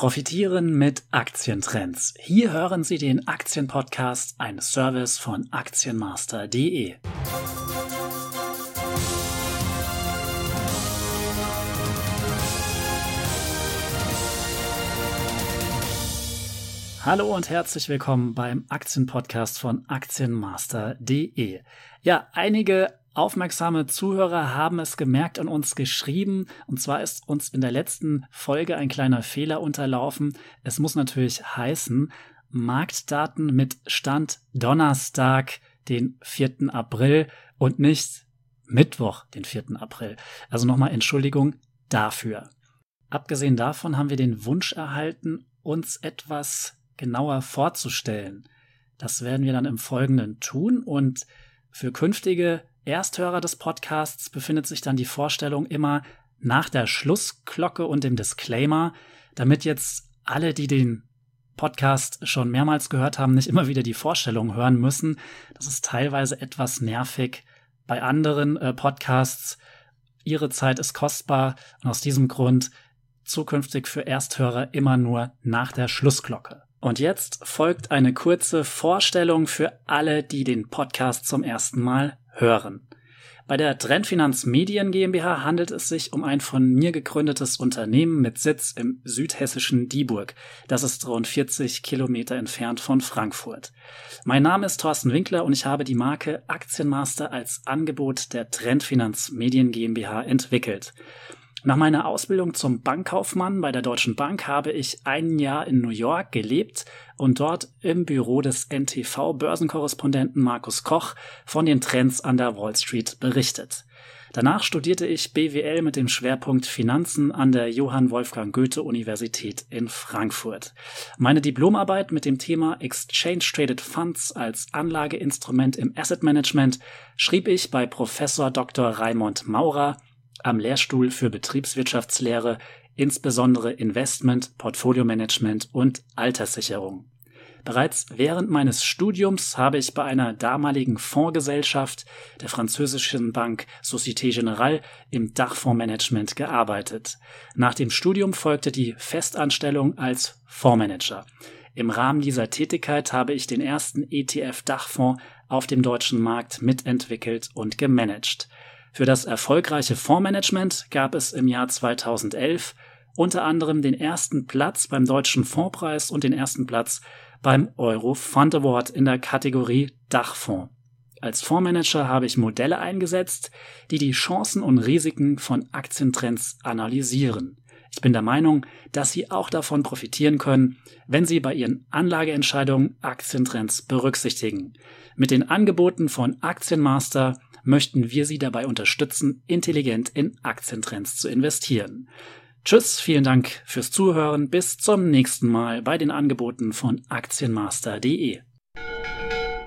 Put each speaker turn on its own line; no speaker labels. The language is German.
Profitieren mit Aktientrends. Hier hören Sie den Aktienpodcast, ein Service von Aktienmaster.de. Hallo und herzlich willkommen beim Aktienpodcast von Aktienmaster.de. Ja, einige Aufmerksame Zuhörer haben es gemerkt und uns geschrieben. Und zwar ist uns in der letzten Folge ein kleiner Fehler unterlaufen. Es muss natürlich heißen, Marktdaten mit Stand Donnerstag, den 4. April und nicht Mittwoch, den 4. April. Also nochmal Entschuldigung dafür. Abgesehen davon haben wir den Wunsch erhalten, uns etwas genauer vorzustellen. Das werden wir dann im Folgenden tun und für künftige Ersthörer des Podcasts befindet sich dann die Vorstellung immer nach der Schlussglocke und dem Disclaimer, damit jetzt alle, die den Podcast schon mehrmals gehört haben, nicht immer wieder die Vorstellung hören müssen. Das ist teilweise etwas nervig. Bei anderen äh, Podcasts, ihre Zeit ist kostbar und aus diesem Grund zukünftig für Ersthörer immer nur nach der Schlussglocke. Und jetzt folgt eine kurze Vorstellung für alle, die den Podcast zum ersten Mal hören. Bei der Trendfinanz Medien GmbH handelt es sich um ein von mir gegründetes Unternehmen mit Sitz im südhessischen Dieburg. Das ist rund 40 Kilometer entfernt von Frankfurt. Mein Name ist Thorsten Winkler und ich habe die Marke Aktienmaster als Angebot der Trendfinanz Medien GmbH entwickelt. Nach meiner Ausbildung zum Bankkaufmann bei der Deutschen Bank habe ich ein Jahr in New York gelebt und dort im Büro des NTV-Börsenkorrespondenten Markus Koch von den Trends an der Wall Street berichtet. Danach studierte ich BWL mit dem Schwerpunkt Finanzen an der Johann Wolfgang Goethe Universität in Frankfurt. Meine Diplomarbeit mit dem Thema Exchange Traded Funds als Anlageinstrument im Asset Management schrieb ich bei Professor Dr. Raimond Maurer am Lehrstuhl für Betriebswirtschaftslehre, insbesondere Investment, Portfolio-Management und Alterssicherung. Bereits während meines Studiums habe ich bei einer damaligen Fondsgesellschaft der französischen Bank Société Générale im Dachfondsmanagement gearbeitet. Nach dem Studium folgte die Festanstellung als Fondsmanager. Im Rahmen dieser Tätigkeit habe ich den ersten ETF-Dachfonds auf dem deutschen Markt mitentwickelt und gemanagt. Für das erfolgreiche Fondsmanagement gab es im Jahr 2011 unter anderem den ersten Platz beim Deutschen Fondspreis und den ersten Platz beim Euro Fund Award in der Kategorie Dachfonds. Als Fondsmanager habe ich Modelle eingesetzt, die die Chancen und Risiken von Aktientrends analysieren. Ich bin der Meinung, dass Sie auch davon profitieren können, wenn Sie bei Ihren Anlageentscheidungen Aktientrends berücksichtigen. Mit den Angeboten von Aktienmaster möchten wir Sie dabei unterstützen, intelligent in Aktientrends zu investieren. Tschüss, vielen Dank fürs Zuhören. Bis zum nächsten Mal bei den Angeboten von Aktienmaster.de.